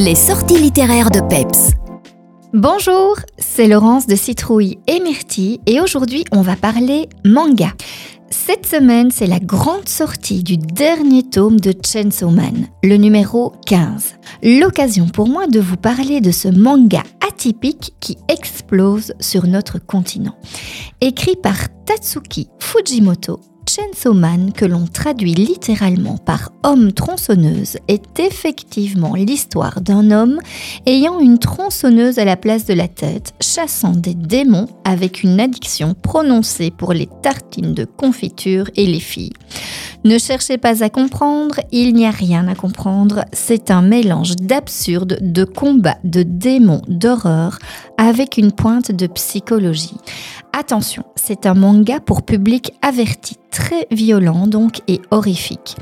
Les sorties littéraires de Peps. Bonjour, c'est Laurence de Citrouille et Myrtille et aujourd'hui on va parler manga. Cette semaine, c'est la grande sortie du dernier tome de Chainsaw Man, le numéro 15. L'occasion pour moi de vous parler de ce manga atypique qui explose sur notre continent. Écrit par Tatsuki Fujimoto, Chainsaw Man, que l'on traduit littéralement par homme tronçonneuse, est effectivement l'histoire d'un homme ayant une tronçonneuse à la place de la tête, chassant des démons avec une addiction prononcée pour les tartines de confiture et les filles. Ne cherchez pas à comprendre, il n'y a rien à comprendre, c'est un mélange d'absurde, de combat, de démons, d'horreur, avec une pointe de psychologie. Attention, c'est un manga pour public averti, très violent donc et horrifique.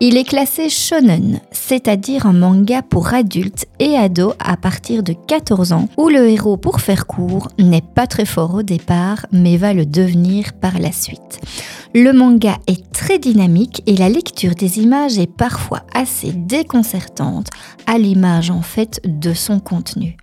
Il est classé shonen, c'est-à-dire un manga pour adultes et ados à partir de 14 ans, où le héros, pour faire court, n'est pas très fort au départ, mais va le devenir par la suite. Le manga est très dynamique et la lecture des images est parfois assez déconcertante, à l'image en fait de son contenu.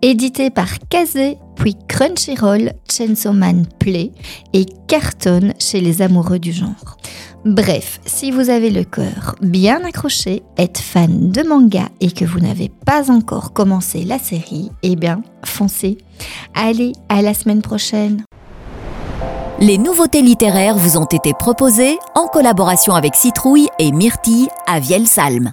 Édité par Kazé, puis Crunchyroll, Chainsaw Man Play et cartonne chez les amoureux du genre. Bref, si vous avez le cœur bien accroché, êtes fan de manga et que vous n'avez pas encore commencé la série, eh bien, foncez. Allez, à la semaine prochaine. Les nouveautés littéraires vous ont été proposées en collaboration avec Citrouille et Myrtille à Vielsalm.